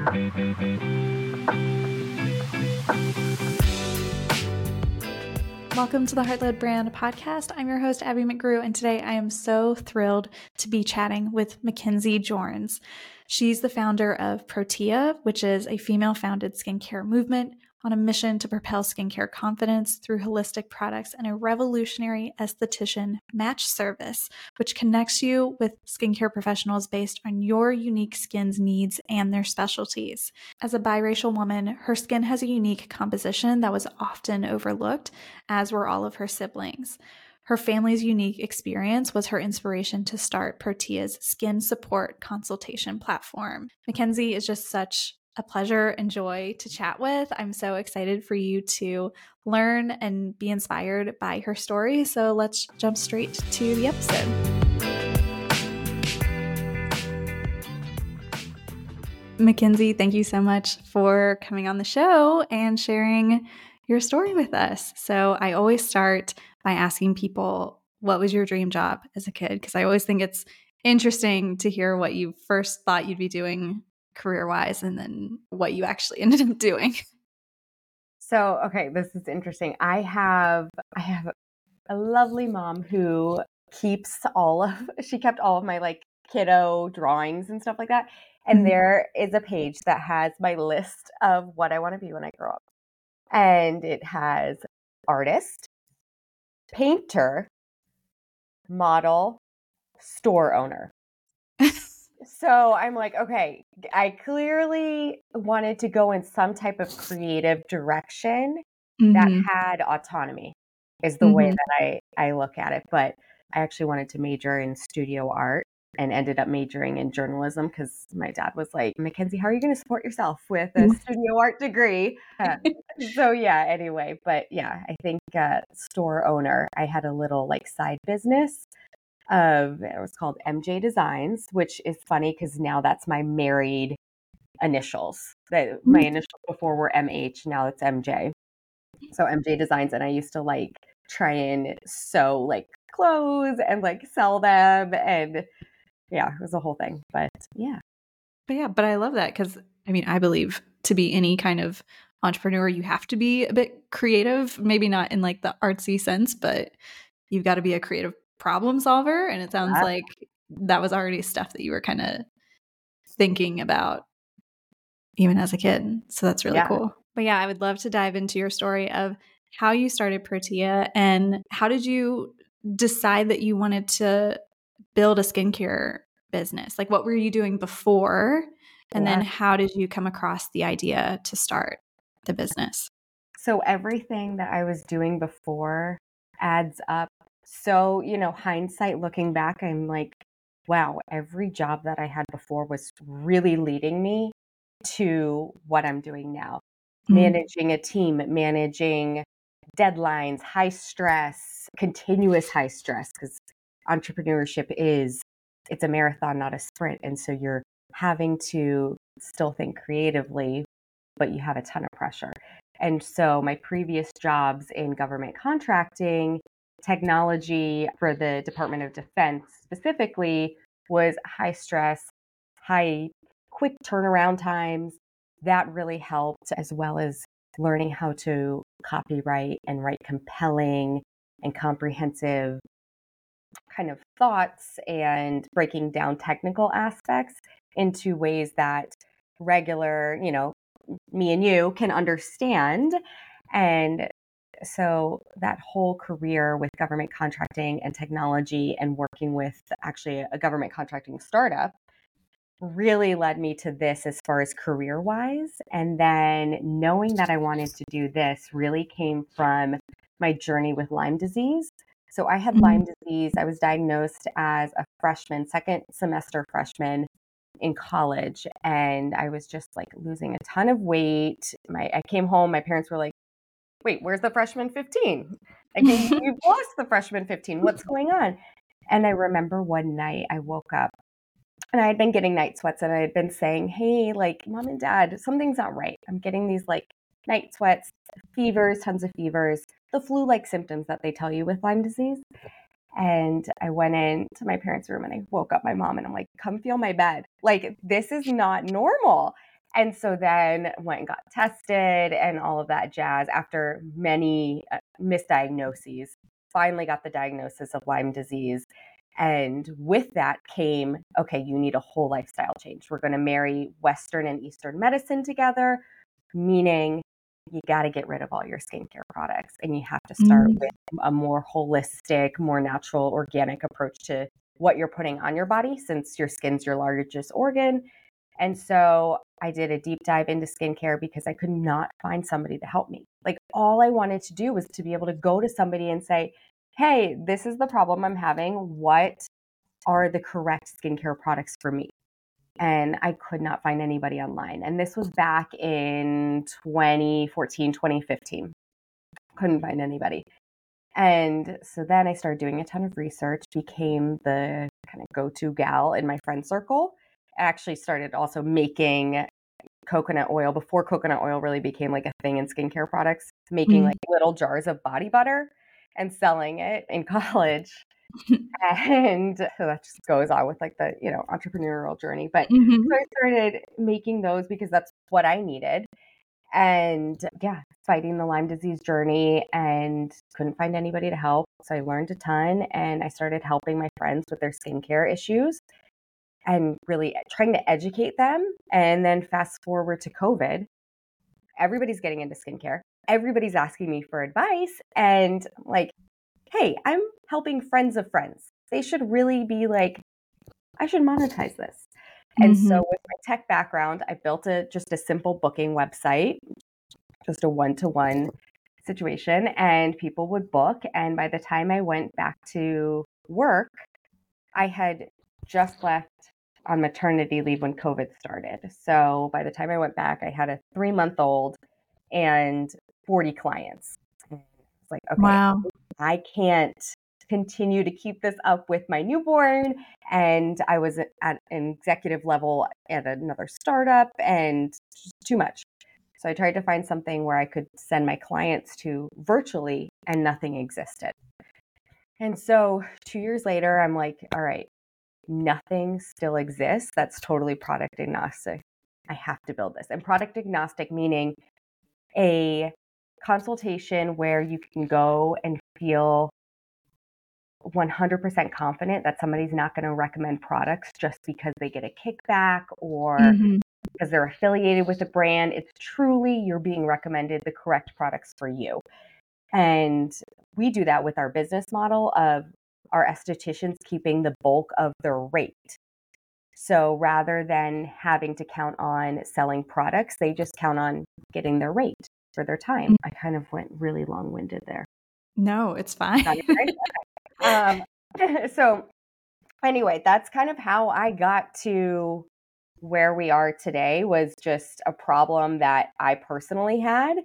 Welcome to the Heart Led Brand podcast. I'm your host, Abbey McGrew, and today I am so thrilled to be chatting with Mackenzie Jorns. She's the founder of Protea, which is a female founded skincare movement on a mission to propel skincare confidence through holistic products and a revolutionary esthetician match service, which connects you with skincare professionals based on your unique skin's needs and their specialties. As a biracial woman, her skin has a unique composition that was often overlooked, as were all of her siblings. Her family's unique experience was her inspiration to start Protea's skin support consultation platform. Mackenzie is just such a pleasure and joy to chat with. I'm so excited for you to learn and be inspired by her story. So let's jump straight to the episode. Mackenzie, thank you so much for coming on the show and sharing your story with us. So, I always start by asking people, what was your dream job as a kid? Because I always think it's interesting to hear what you first thought you'd be doing career wise and then what you actually ended up doing. So, okay, this is interesting. I have I have a lovely mom who keeps all of she kept all of my like kiddo drawings and stuff like that. And mm-hmm. there is a page that has my list of what I want to be when I grow up. And it has artist, painter, model, store owner. So I'm like, okay, I clearly wanted to go in some type of creative direction mm-hmm. that had autonomy, is the mm-hmm. way that I, I look at it. But I actually wanted to major in studio art and ended up majoring in journalism because my dad was like, Mackenzie, how are you going to support yourself with a studio art degree? Uh, so, yeah, anyway, but yeah, I think uh, store owner, I had a little like side business of it was called MJ Designs, which is funny because now that's my married initials. That my mm. initials before were MH, now it's MJ. So MJ Designs, and I used to like try and sew like clothes and like sell them, and yeah, it was a whole thing. But yeah, but yeah, but I love that because I mean, I believe to be any kind of entrepreneur, you have to be a bit creative. Maybe not in like the artsy sense, but you've got to be a creative problem solver and it sounds like that was already stuff that you were kind of thinking about even as a kid so that's really yeah. cool. But yeah i would love to dive into your story of how you started protea and how did you decide that you wanted to build a skincare business? Like what were you doing before? And yeah. then how did you come across the idea to start the business? So everything that i was doing before adds up so, you know, hindsight looking back, I'm like, wow, every job that I had before was really leading me to what I'm doing now. Mm-hmm. Managing a team, managing deadlines, high stress, continuous high stress because entrepreneurship is it's a marathon not a sprint and so you're having to still think creatively but you have a ton of pressure. And so my previous jobs in government contracting technology for the Department of Defense specifically was high stress, high quick turnaround times. That really helped, as well as learning how to copyright and write compelling and comprehensive kind of thoughts and breaking down technical aspects into ways that regular, you know, me and you can understand and so that whole career with government contracting and technology and working with actually a government contracting startup really led me to this as far as career wise. And then knowing that I wanted to do this really came from my journey with Lyme disease. So I had mm-hmm. Lyme disease. I was diagnosed as a freshman, second semester freshman in college and I was just like losing a ton of weight. My I came home, my parents were like, wait, where's the freshman 15? Like, you've lost the freshman 15. What's going on? And I remember one night I woke up and I had been getting night sweats and I had been saying, hey, like, mom and dad, something's not right. I'm getting these like night sweats, fevers, tons of fevers, the flu like symptoms that they tell you with Lyme disease. And I went into my parents' room and I woke up my mom and I'm like, come feel my bed. Like, this is not normal. And so then went and got tested and all of that jazz after many uh, misdiagnoses. Finally got the diagnosis of Lyme disease. And with that came, okay, you need a whole lifestyle change. We're going to marry Western and Eastern medicine together, meaning you got to get rid of all your skincare products and you have to start mm-hmm. with a more holistic, more natural, organic approach to what you're putting on your body since your skin's your largest organ. And so I did a deep dive into skincare because I could not find somebody to help me. Like all I wanted to do was to be able to go to somebody and say, Hey, this is the problem I'm having. What are the correct skincare products for me? and I could not find anybody online. And this was back in 2014, 2015. Couldn't find anybody. And so then I started doing a ton of research, became the kind of go to gal in my friend circle. Actually started also making coconut oil before coconut oil really became like a thing in skincare products, making mm. like little jars of body butter and selling it in college. And so that just goes on with like the you know entrepreneurial journey. But mm-hmm. so i started making those because that's what i needed. And yeah fighting the lyme disease journey and couldn't find anybody to help. So i learned a ton and i started helping my friends with their skincare issues and really trying to educate them and then fast forward to covid everybody's getting into skincare everybody's asking me for advice and like hey, I'm helping friends of friends. They should really be like, I should monetize this. And mm-hmm. so with my tech background, I built a just a simple booking website, just a one-to-one situation and people would book and by the time I went back to work, I had just left on maternity leave when COVID started. So by the time I went back, I had a 3-month-old and 40 clients. It's like, okay, wow. I can't continue to keep this up with my newborn. And I was at an executive level at another startup and too much. So I tried to find something where I could send my clients to virtually and nothing existed. And so two years later, I'm like, all right, nothing still exists that's totally product agnostic. I have to build this. And product agnostic meaning a consultation where you can go and feel 100% confident that somebody's not going to recommend products just because they get a kickback or mm-hmm. because they're affiliated with a brand. It's truly you're being recommended the correct products for you. And we do that with our business model of our estheticians keeping the bulk of their rate. So rather than having to count on selling products, they just count on getting their rate for their time. Mm-hmm. I kind of went really long winded there. No, it's fine. um, so, anyway, that's kind of how I got to where we are today was just a problem that I personally had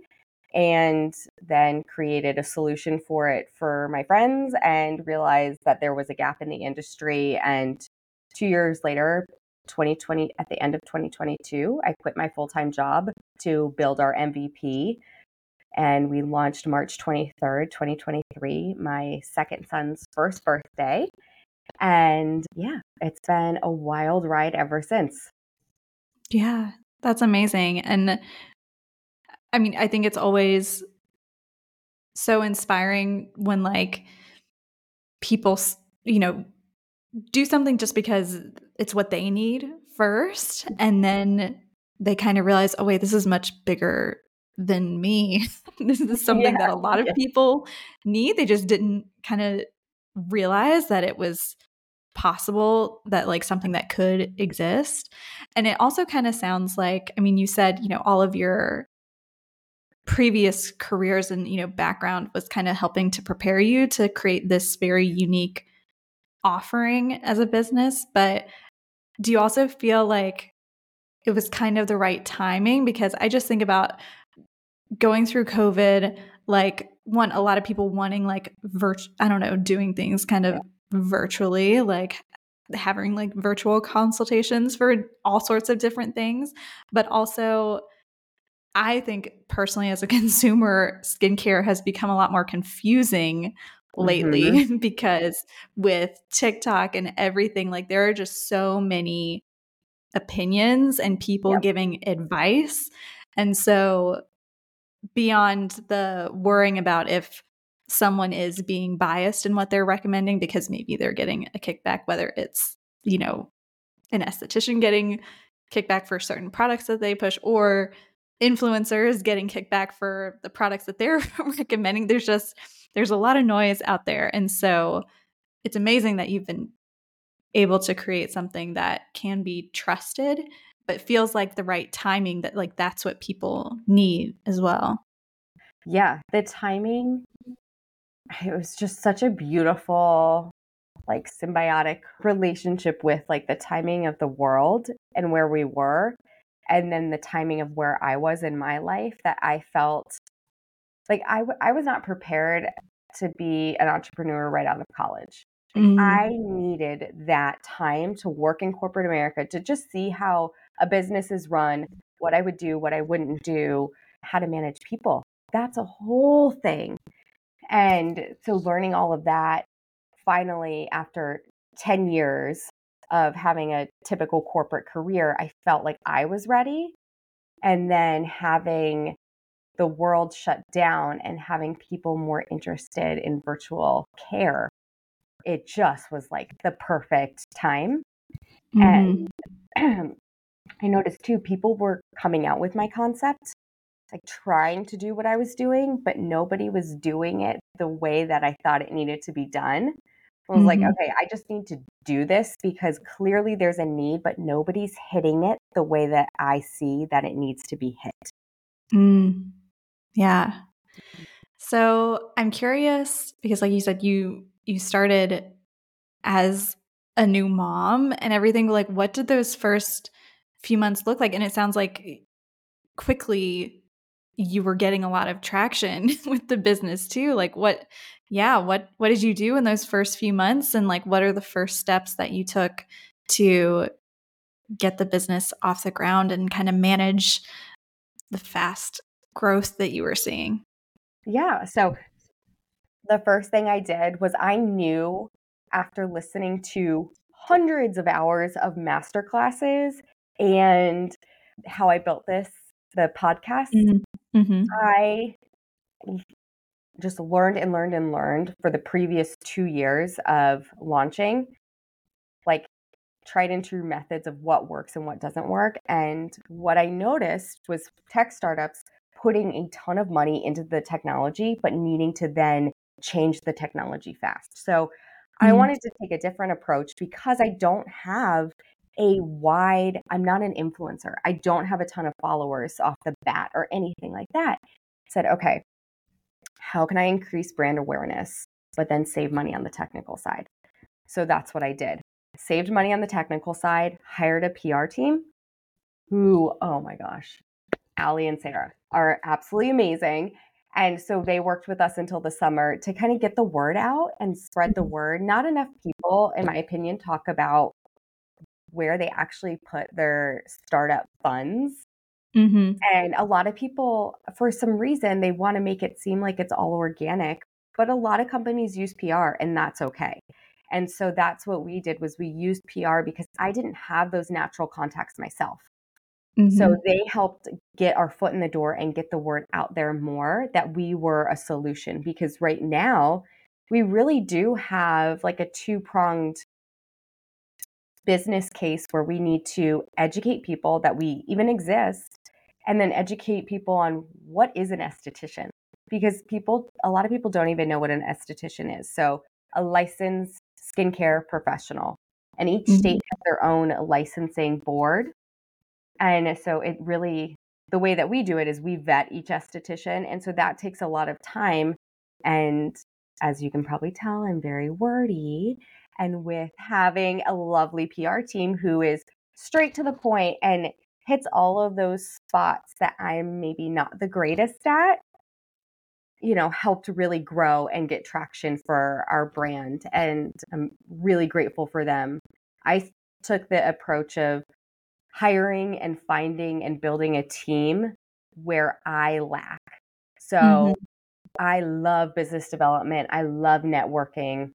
and then created a solution for it for my friends and realized that there was a gap in the industry and 2 years later 2020 at the end of 2022 I quit my full-time job to build our MVP and we launched March 23rd, 2023, my second son's first birthday. And yeah, it's been a wild ride ever since. Yeah, that's amazing. And I mean, I think it's always so inspiring when like people, you know, do something just because it's what they need first mm-hmm. and then they kind of realize, oh wait, this is much bigger than me. this is something yeah. that a lot of people need. They just didn't kind of realize that it was possible that like something that could exist. And it also kind of sounds like, I mean, you said, you know, all of your previous careers and, you know, background was kind of helping to prepare you to create this very unique offering as a business, but do you also feel like it was kind of the right timing because I just think about going through COVID, like one, a lot of people wanting like virt I don't know, doing things kind of virtually, like having like virtual consultations for all sorts of different things. But also I think personally as a consumer, skincare has become a lot more confusing lately mm-hmm. because with TikTok and everything, like there are just so many opinions and people yep. giving advice. And so, beyond the worrying about if someone is being biased in what they're recommending because maybe they're getting a kickback, whether it's, you know, an esthetician getting kickback for certain products that they push or influencers getting kickback for the products that they're recommending. There's just, there's a lot of noise out there. And so it's amazing that you've been able to create something that can be trusted but feels like the right timing that like that's what people need as well yeah the timing it was just such a beautiful like symbiotic relationship with like the timing of the world and where we were and then the timing of where I was in my life that I felt like I, w- I was not prepared to be an entrepreneur right out of college. Mm. I needed that time to work in corporate America to just see how a business is run, what I would do, what I wouldn't do, how to manage people. That's a whole thing. And so learning all of that finally after 10 years of having a typical corporate career, I felt like I was ready. And then having the world shut down and having people more interested in virtual care it just was like the perfect time. Mm-hmm. And I noticed too, people were coming out with my concept, like trying to do what I was doing, but nobody was doing it the way that I thought it needed to be done. I was mm-hmm. like, okay, I just need to do this because clearly there's a need, but nobody's hitting it the way that I see that it needs to be hit. Mm. Yeah. So I'm curious because, like you said, you you started as a new mom and everything like what did those first few months look like and it sounds like quickly you were getting a lot of traction with the business too like what yeah what what did you do in those first few months and like what are the first steps that you took to get the business off the ground and kind of manage the fast growth that you were seeing yeah so the first thing I did was I knew after listening to hundreds of hours of master classes and how I built this, the podcast, mm-hmm. Mm-hmm. I just learned and learned and learned for the previous two years of launching, like tried and true methods of what works and what doesn't work. And what I noticed was tech startups putting a ton of money into the technology, but needing to then change the technology fast. So mm-hmm. I wanted to take a different approach because I don't have a wide, I'm not an influencer. I don't have a ton of followers off the bat or anything like that. I said, okay, how can I increase brand awareness, but then save money on the technical side? So that's what I did. Saved money on the technical side, hired a PR team who, oh my gosh, Allie and Sarah are absolutely amazing. And so they worked with us until the summer to kind of get the word out and spread the mm-hmm. word. Not enough people, in my opinion, talk about where they actually put their startup funds. Mm-hmm. And a lot of people, for some reason, they want to make it seem like it's all organic, but a lot of companies use PR and that's okay. And so that's what we did was we used PR because I didn't have those natural contacts myself. Mm-hmm. So they helped get our foot in the door and get the word out there more that we were a solution because right now we really do have like a two pronged business case where we need to educate people that we even exist and then educate people on what is an esthetician because people a lot of people don't even know what an esthetician is so a licensed skincare professional and each mm-hmm. state has their own licensing board and so it really, the way that we do it is we vet each esthetician. And so that takes a lot of time. And as you can probably tell, I'm very wordy. And with having a lovely PR team who is straight to the point and hits all of those spots that I'm maybe not the greatest at, you know, helped really grow and get traction for our brand. And I'm really grateful for them. I took the approach of hiring and finding and building a team where I lack. So mm-hmm. I love business development. I love networking.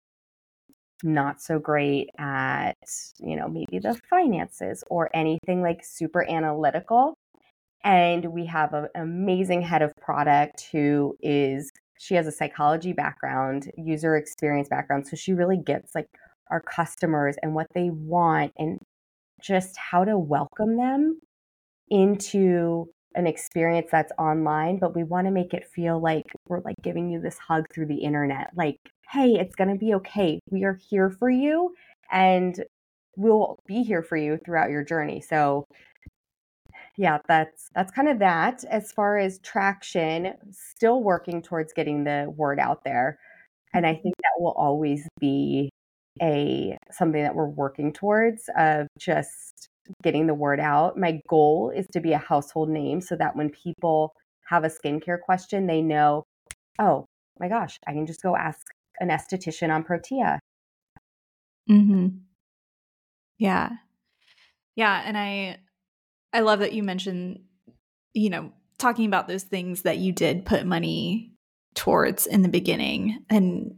Not so great at, you know, maybe the finances or anything like super analytical. And we have an amazing head of product who is, she has a psychology background, user experience background. So she really gets like our customers and what they want and just how to welcome them into an experience that's online, but we want to make it feel like we're like giving you this hug through the internet. Like, hey, it's going to be okay. We are here for you and we'll be here for you throughout your journey. So, yeah, that's that's kind of that as far as traction, still working towards getting the word out there. And I think that will always be a something that we're working towards of just getting the word out. My goal is to be a household name so that when people have a skincare question, they know, oh my gosh, I can just go ask an esthetician on Protea. Mm-hmm. Yeah. Yeah. And I I love that you mentioned, you know, talking about those things that you did put money towards in the beginning. And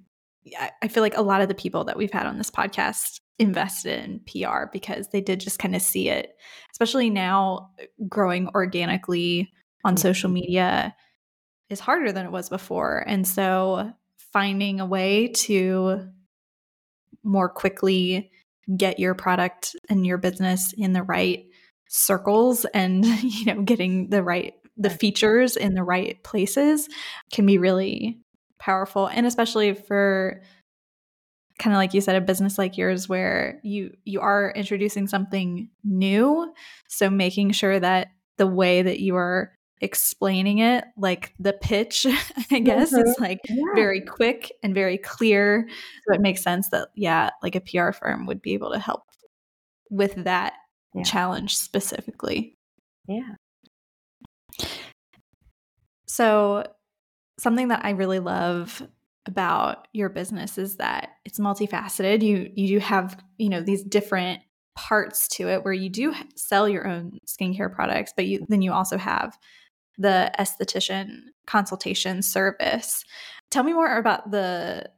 I feel like a lot of the people that we've had on this podcast invested in PR because they did just kind of see it, especially now growing organically on social mm-hmm. media is harder than it was before. And so finding a way to more quickly get your product and your business in the right circles and you know getting the right the features in the right places can be really powerful. And especially for kind of like you said a business like yours where you you are introducing something new. So making sure that the way that you are explaining it like the pitch i guess mm-hmm. is like yeah. very quick and very clear so it makes sense that yeah like a pr firm would be able to help with that yeah. challenge specifically yeah so something that i really love about your business is that it's multifaceted. You you do have, you know, these different parts to it where you do sell your own skincare products, but you then you also have the esthetician consultation service. Tell me more about the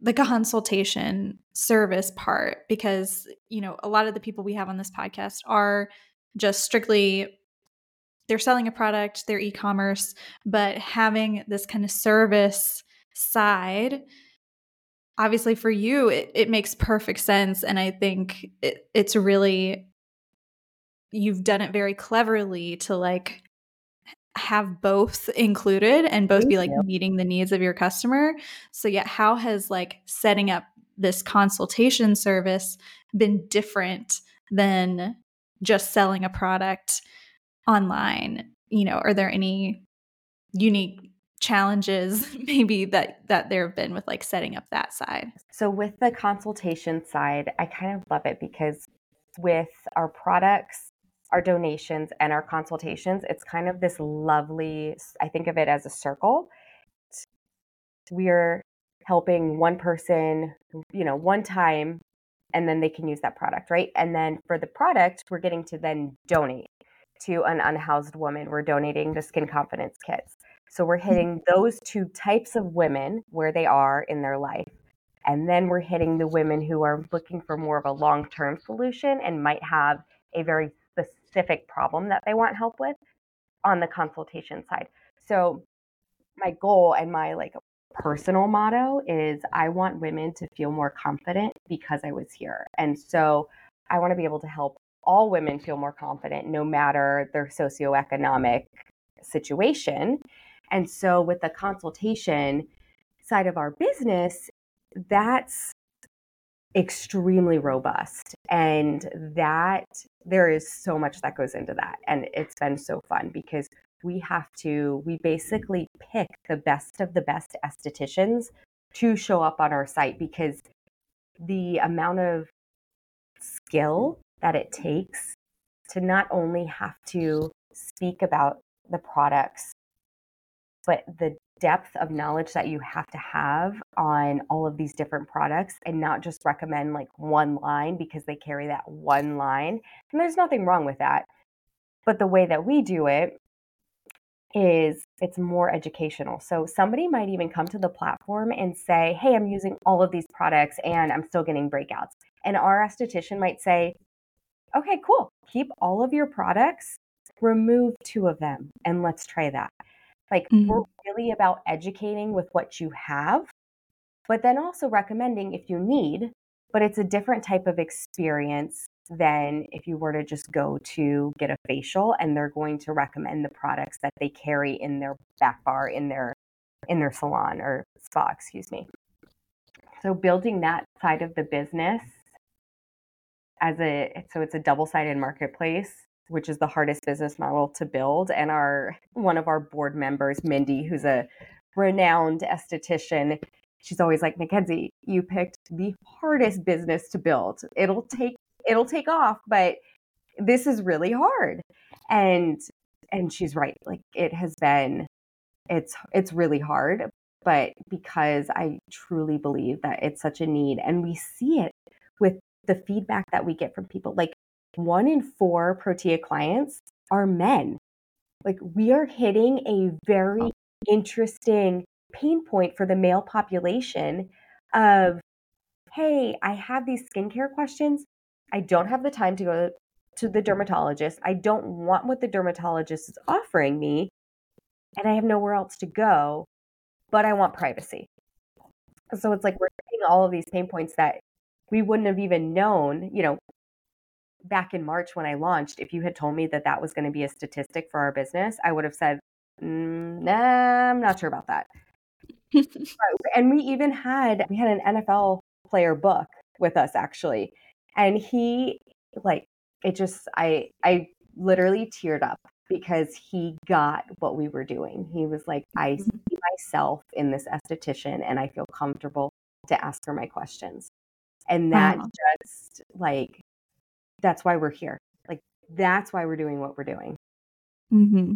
the consultation service part because, you know, a lot of the people we have on this podcast are just strictly they're selling a product, they're e-commerce, but having this kind of service side obviously for you it, it makes perfect sense and i think it, it's really you've done it very cleverly to like have both included and both Thank be like you. meeting the needs of your customer. So yeah how has like setting up this consultation service been different than just selling a product online? You know are there any unique challenges maybe that that there have been with like setting up that side? So with the consultation side i kind of love it because with our products our donations and our consultations it's kind of this lovely i think of it as a circle we're helping one person you know one time and then they can use that product right and then for the product we're getting to then donate to an unhoused woman we're donating the skin confidence kits so we're mm-hmm. hitting those two types of women where they are in their life. And then we're hitting the women who are looking for more of a long term solution and might have a very specific problem that they want help with on the consultation side. So my goal and my like personal motto is I want women to feel more confident because I was here. And so I want to be able to help all women feel more confident no matter their socioeconomic situation. And so, with the consultation side of our business, that's extremely robust. And that there is so much that goes into that. And it's been so fun because we have to, we basically pick the best of the best estheticians to show up on our site because the amount of skill that it takes to not only have to speak about the products but the depth of knowledge that you have to have on all of these different products and not just recommend like one line because they carry that one line. And there's nothing wrong with that. But the way that we do it is it's more educational. So somebody might even come to the platform and say, Hey, I'm using all of these products and I'm still getting breakouts. And our esthetician might say, Okay, cool. Keep all of your products, remove two of them, and let's try that. Like, mm-hmm. we're really about educating with what you have, but then also recommending if you need, but it's a different type of experience than if you were to just go to get a facial and they're going to recommend the products that they carry in their back bar in their in their salon or spa excuse me so building that side of the business as a so it's a double-sided marketplace which is the hardest business model to build and our one of our board members mindy who's a renowned esthetician she's always like mackenzie you picked the hardest business to build it'll take it'll take off, but this is really hard. And and she's right. Like it has been it's it's really hard, but because I truly believe that it's such a need and we see it with the feedback that we get from people. Like one in four Protea clients are men. Like we are hitting a very interesting pain point for the male population of hey, I have these skincare questions. I don't have the time to go to the dermatologist. I don't want what the dermatologist is offering me, and I have nowhere else to go, but I want privacy. So it's like we're hitting all of these pain points that we wouldn't have even known, you know, back in March when I launched. If you had told me that that was going to be a statistic for our business, I would have said, mm, "Nah, I'm not sure about that." and we even had we had an NFL player book with us actually and he like it just i i literally teared up because he got what we were doing he was like i mm-hmm. see myself in this esthetician and i feel comfortable to ask her my questions and that wow. just like that's why we're here like that's why we're doing what we're doing mm-hmm.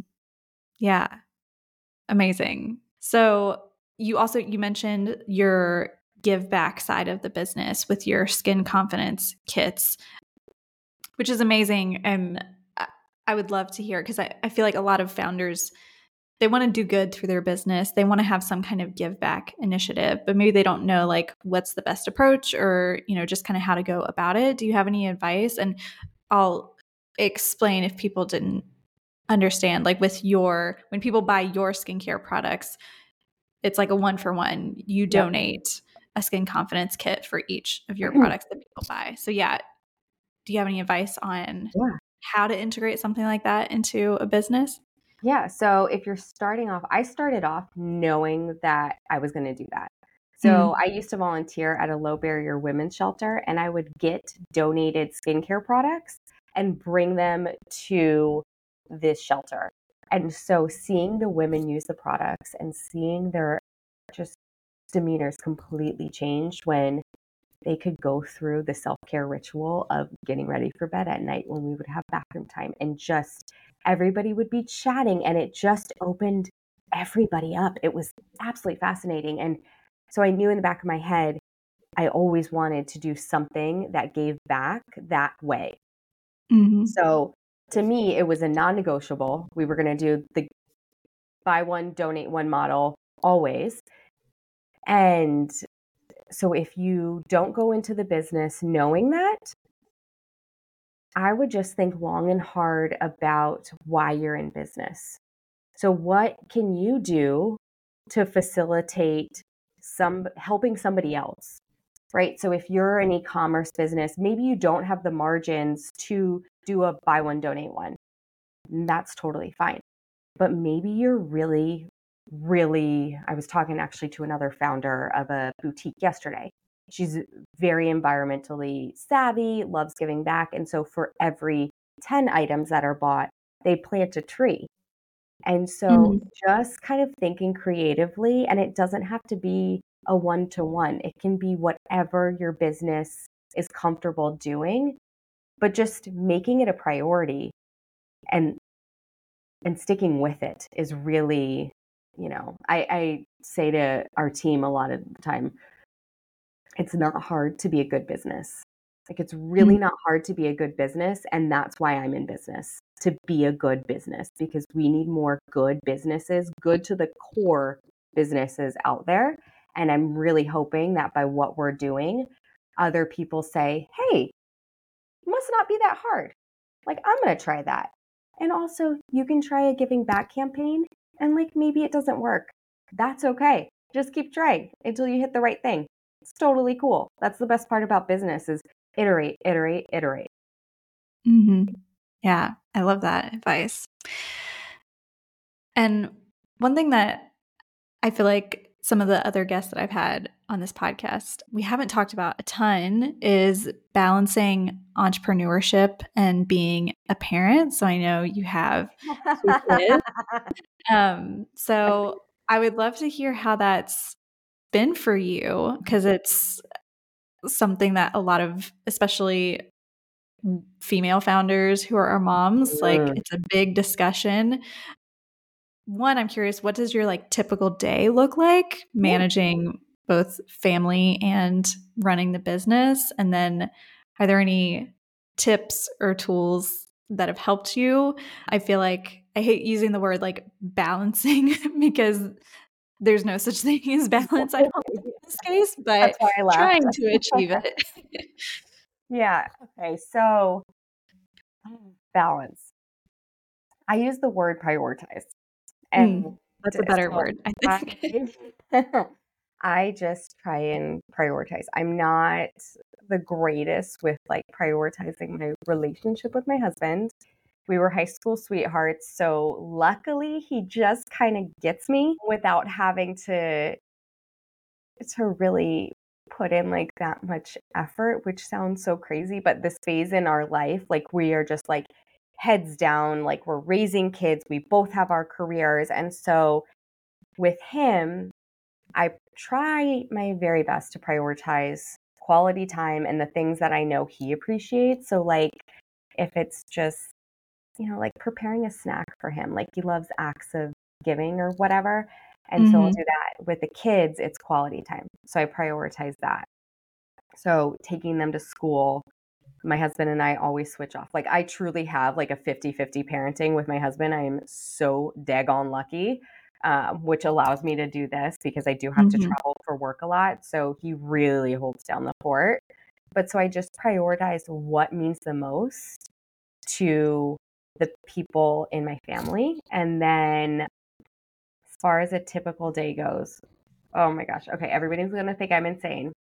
yeah amazing so you also you mentioned your give back side of the business with your skin confidence kits, which is amazing. And I would love to hear because I, I feel like a lot of founders they want to do good through their business. They want to have some kind of give back initiative, but maybe they don't know like what's the best approach or, you know, just kind of how to go about it. Do you have any advice? And I'll explain if people didn't understand like with your when people buy your skincare products, it's like a one for one. You donate a skin confidence kit for each of your mm-hmm. products that people buy. So yeah, do you have any advice on yeah. how to integrate something like that into a business? Yeah, so if you're starting off, I started off knowing that I was going to do that. So mm I used to volunteer at a low barrier women's shelter and I would get donated skincare products and bring them to this shelter. And so seeing the women use the products and seeing their just demeanors completely changed when they could go through the self care ritual of getting ready for bed at night when we would have bathroom time and just everybody would be chatting and it just opened everybody up. It was absolutely fascinating. And so I knew in the back of my head, I always wanted to do something that gave back that way. Mm-hmm. So to me, it was a non negotiable. We were going to do the buy one, donate one model always. And so if you don't go into the business knowing that, I would just think long and hard about why you're in business. So what can you do to facilitate some helping somebody else? Right? So if you're an e-commerce business, maybe you don't have the margins to do a buy one donate one. Mm, that's totally fine. But maybe you're really really, I was talking actually to another founder of a boutique yesterday. She's very environmentally savvy, loves giving back. And so for every 10 items that are bought, they plant a tree. And so mm-hmm. just kind of thinking creatively, and it doesn't have to be a one to one, it can be whatever your business is comfortable doing, but just making it a priority and and sticking with it is really you know, I, I say to our team a lot of the time, it's not hard to be a good business. Like it's really mm-hmm. not hard to be a good business. And that's why I'm in business to be a good business because we need more good businesses, good to the core businesses out there. And I'm really hoping that by what we're doing, other people say, hey, must not be that hard. Like, I'm going to try that. And also, you can try a giving back campaign and like maybe it doesn't work. That's okay. Just keep trying until you hit the right thing. It's totally cool. That's the best part about business is iterate, iterate, iterate. Mm-hmm. Yeah, I love that advice. And one thing that I feel like some of the other guests that I've had on this podcast we haven't talked about a ton is balancing entrepreneurship and being a parent. So I know you have kids. um, so I would love to hear how that's been for you because it's something that a lot of, especially female founders who are our moms, like it's a big discussion. One, I'm curious, what does your like typical day look like managing both family and running the business? And then are there any tips or tools that have helped you? I feel like I hate using the word like balancing because there's no such thing as balance, I don't think in this case, but trying to achieve it. yeah. Okay. So balance. I use the word prioritize. And mm, that's a better word, I think. I, I just try and prioritize. I'm not the greatest with like prioritizing my relationship with my husband. We were high school sweethearts, so luckily he just kind of gets me without having to to really put in like that much effort, which sounds so crazy, but this phase in our life, like we are just like heads down, like we're raising kids, we both have our careers. And so with him, I try my very best to prioritize quality time and the things that I know he appreciates. So, like, if it's just, you know, like preparing a snack for him, like he loves acts of giving or whatever. And mm-hmm. so we'll do that. With the kids, it's quality time. So I prioritize that. So taking them to school, my husband and I always switch off. Like I truly have like a 50-50 parenting with my husband. I am so daggone lucky, um, which allows me to do this because I do have mm-hmm. to travel for work a lot. So he really holds down the fort. But so I just prioritize what means the most to the people in my family. And then as far as a typical day goes, oh my gosh, okay, everybody's gonna think I'm insane.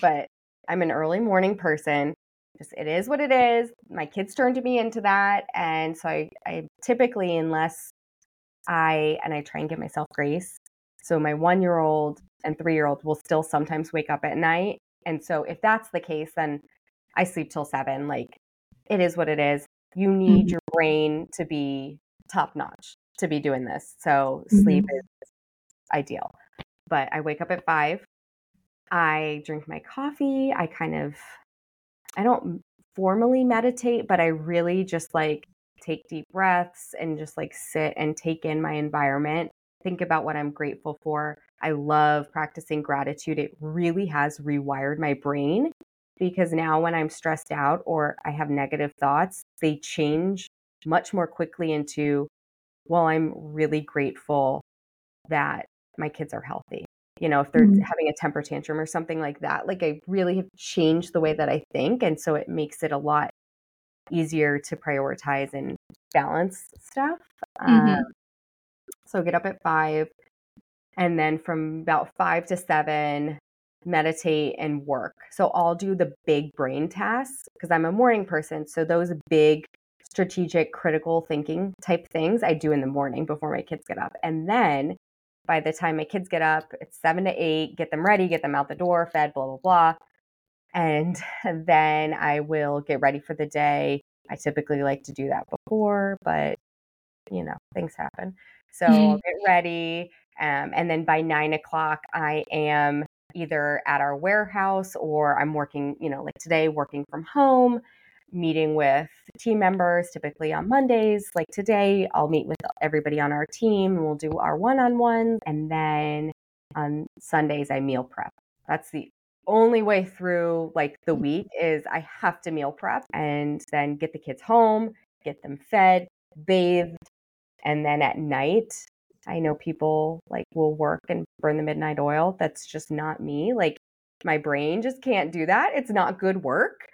But I'm an early morning person just it is what it is. My kids turn to me into that. And so I, I typically, unless I, and I try and give myself grace. So my one year old and three year old will still sometimes wake up at night. And so if that's the case, then I sleep till seven. Like it is what it is. You need mm-hmm. your brain to be top notch to be doing this. So mm-hmm. sleep is ideal. But I wake up at five. I drink my coffee. I kind of I don't formally meditate, but I really just like take deep breaths and just like sit and take in my environment, think about what I'm grateful for. I love practicing gratitude. It really has rewired my brain because now when I'm stressed out or I have negative thoughts, they change much more quickly into, well, I'm really grateful that my kids are healthy you know if they're mm-hmm. having a temper tantrum or something like that like i really have changed the way that i think and so it makes it a lot easier to prioritize and balance stuff mm-hmm. um, so get up at five and then from about five to seven meditate and work so i'll do the big brain tasks because i'm a morning person so those big strategic critical thinking type things i do in the morning before my kids get up and then by the time my kids get up, it's seven to eight, get them ready, get them out the door, fed, blah, blah, blah. And then I will get ready for the day. I typically like to do that before, but you know, things happen. So mm-hmm. I'll get ready. Um, and then by nine o'clock, I am either at our warehouse or I'm working, you know, like today, working from home meeting with team members typically on Mondays. Like today, I'll meet with everybody on our team and we'll do our one on ones. And then on Sundays, I meal prep. That's the only way through like the mm. week is I have to meal prep and then get the kids home, get them fed, bathed, and then at night I know people like will work and burn the midnight oil. That's just not me. Like my brain just can't do that. It's not good work.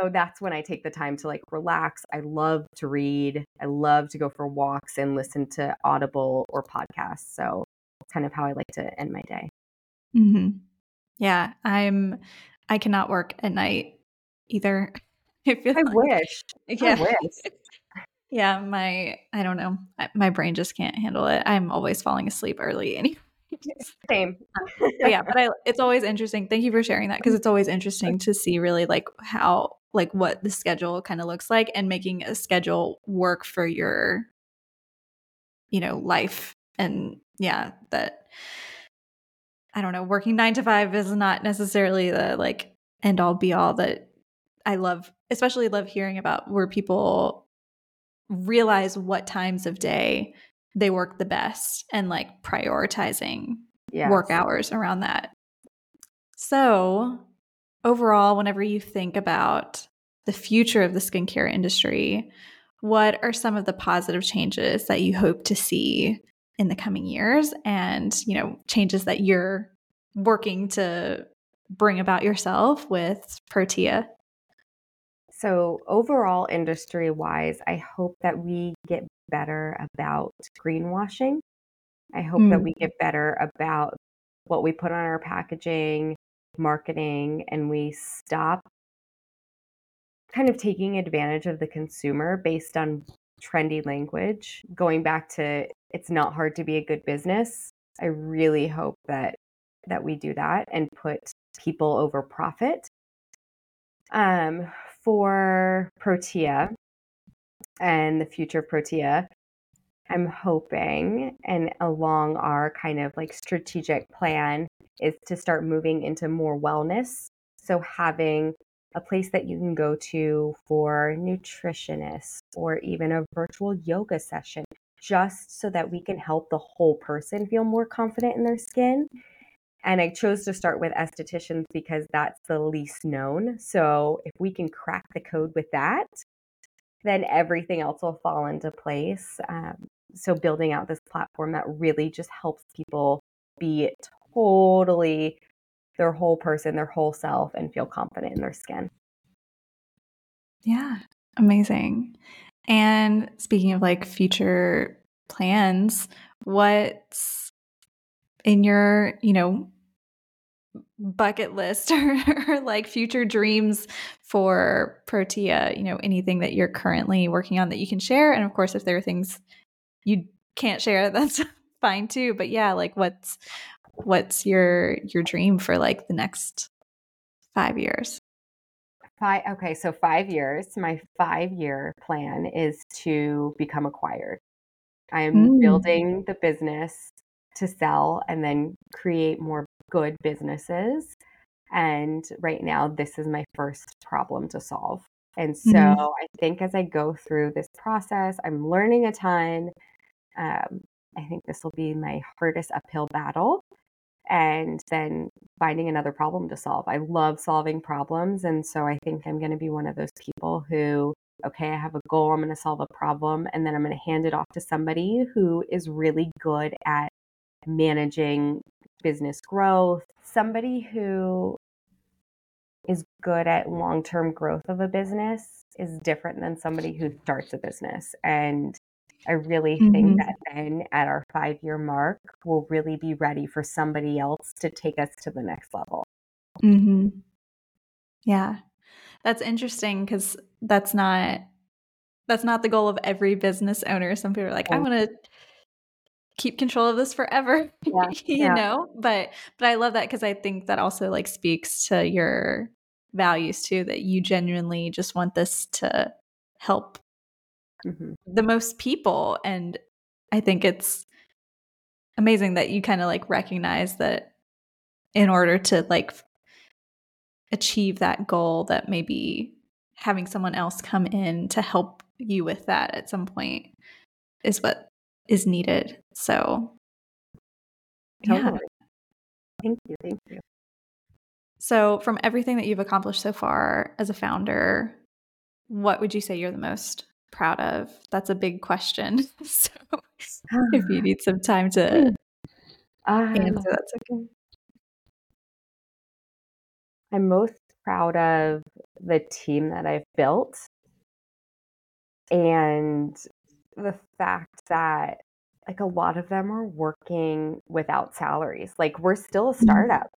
So that's when I take the time to like relax. I love to read. I love to go for walks and listen to Audible or podcasts. So it's kind of how I like to end my day. Mm-hmm. Yeah, I'm. I cannot work at night either. I, I like, wish. Yeah. I wish. Yeah, my I don't know. My brain just can't handle it. I'm always falling asleep early anyway. Same. Um, but yeah, but I, it's always interesting. Thank you for sharing that because it's always interesting to see really like how like what the schedule kind of looks like and making a schedule work for your you know life and yeah that I don't know, working nine to five is not necessarily the like end all be all that I love, especially love hearing about where people realize what times of day they work the best and like prioritizing yes. work hours around that. So, overall, whenever you think about the future of the skincare industry, what are some of the positive changes that you hope to see in the coming years and you know changes that you're working to bring about yourself with protea so overall industry wise i hope that we get better about greenwashing i hope mm. that we get better about what we put on our packaging marketing and we stop kind of taking advantage of the consumer based on trendy language going back to it's not hard to be a good business. I really hope that that we do that and put people over profit. Um, for Protea and the future of Protea, I'm hoping, and along our kind of like strategic plan, is to start moving into more wellness. So having a place that you can go to for nutritionists or even a virtual yoga session just so that we can help the whole person feel more confident in their skin. And I chose to start with estheticians because that's the least known. So if we can crack the code with that, then everything else will fall into place. Um, so building out this platform that really just helps people be totally their whole person, their whole self, and feel confident in their skin. Yeah, amazing. And speaking of like future plans, what's in your, you know, bucket list or, or, like future dreams for Protea, you know, anything that you're currently working on that you can share. And of course, if there are things you can't share, that's fine too. But yeah, like what's what's your your dream for like the next five years? Five, okay, so five years. My five year plan is to become acquired. I am mm. building the business to sell and then create more good businesses. And right now, this is my first problem to solve. And so mm. I think as I go through this process, I'm learning a ton. Um, I think this will be my hardest uphill battle and then finding another problem to solve. I love solving problems. And so I think I'm going to be one of those people who, okay, I have a goal, I'm going to solve a problem, and then I'm going to hand it off to somebody who is really good at managing business growth, somebody who is good at long term growth of a business is different than somebody who starts a business. And I really mm-hmm. think that then at our five year mark, we'll really be ready for somebody else to take us to the next level. Mm-hmm. Yeah. That's interesting because that's not that's not the goal of every business owner. Some people are like, I want to keep control of this forever. Yeah. you yeah. know? But but I love that because I think that also like speaks to your values too, that you genuinely just want this to help mm-hmm. the most people. And I think it's amazing that you kind of like recognize that in order to like achieve that goal that maybe having someone else come in to help you with that at some point is what is needed. So totally. yeah. Thank you. Thank you. So, from everything that you've accomplished so far as a founder, what would you say you're the most proud of? That's a big question. so, if you ah. need some time to hmm. Um, answer, that's okay. Hmm. I'm most proud of the team that I've built and the fact that like a lot of them are working without salaries. Like we're still a Mhm. startup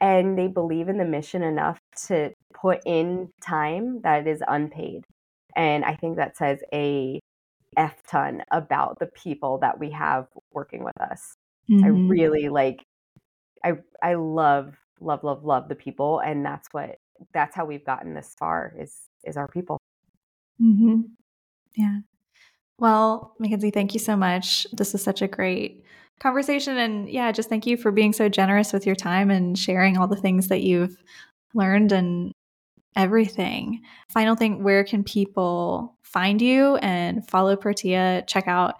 and they believe in the mission enough to put in time that is unpaid. And I think that says a F ton about the people that we have working with us. I Mhm. really like I I love love love love the people and that's what that's how we've gotten this far is is our people. Mhm. Yeah. Well, Mackenzie, thank you so much. This was such a great conversation. And yeah, just thank you for being so generous with your time and sharing all the things that you've learned and everything. Final thing where can people find you and follow Protea? Check out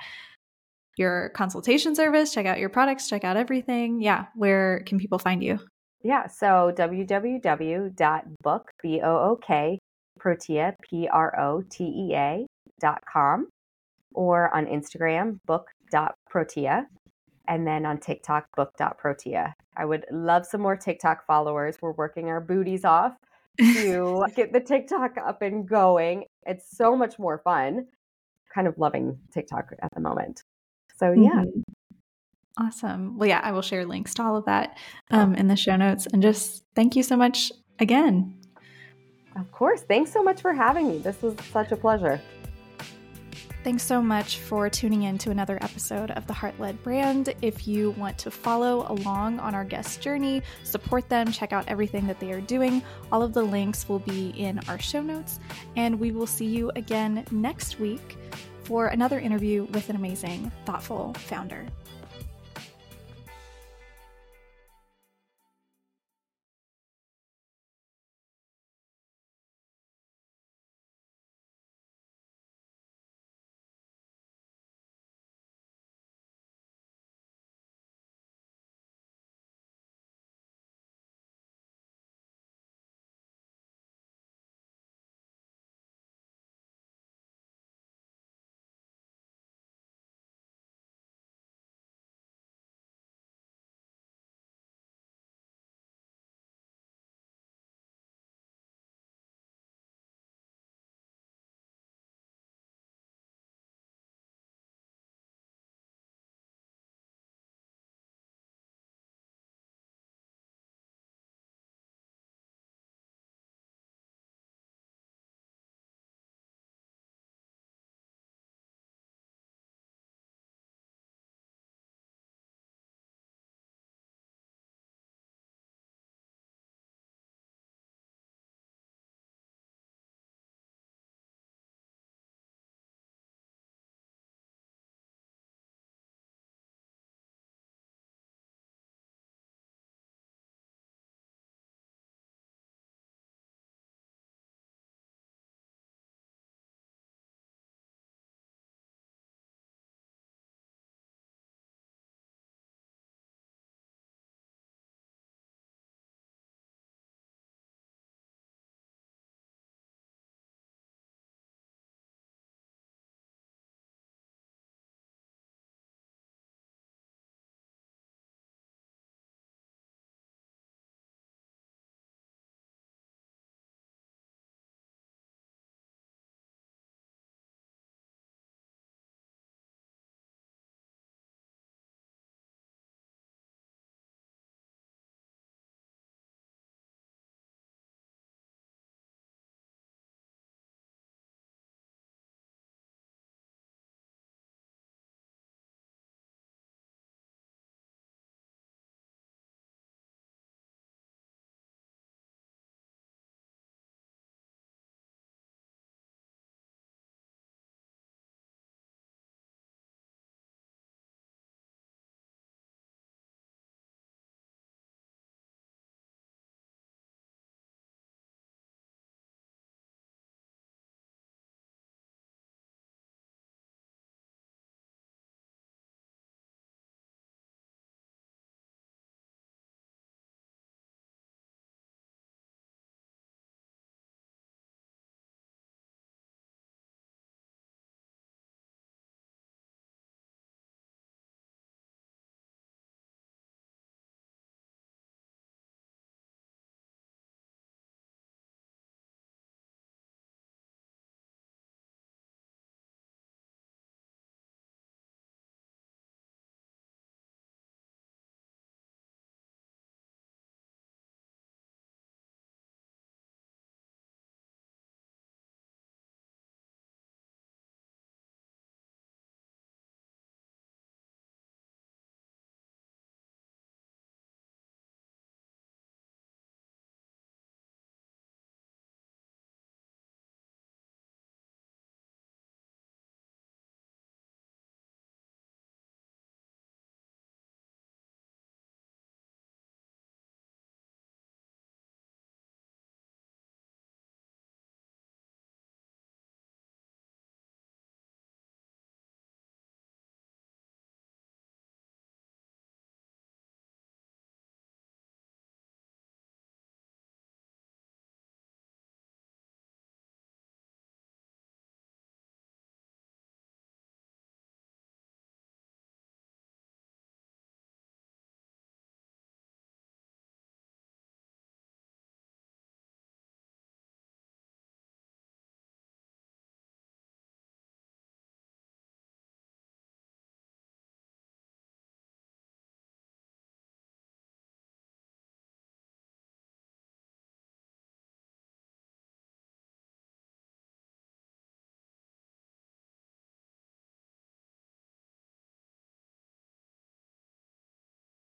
your consultation service, check out your products, check out everything. Yeah, where can people find you? Yeah, so www.book b o o k protea p r o t e a dot com or on Instagram book.protea and then on TikTok book.protea. I would love some more TikTok followers. We're working our booties off to get the TikTok up and going. It's so much more fun. Kind of loving TikTok at the moment. So yeah, Mhm. Awesome. Well, yeah, I will share links to all of that um, in the show notes. And just thank you so much again. of course. Thanks so much for having me. This was such a pleasure. Thanks so much for tuning in to another episode of the Heartled brand. If you want to follow along on our guest journey, support them, check out everything that they are doing, all of the links will be in our show notes. And we will see you again next week for another interview with an amazing, thoughtful founder.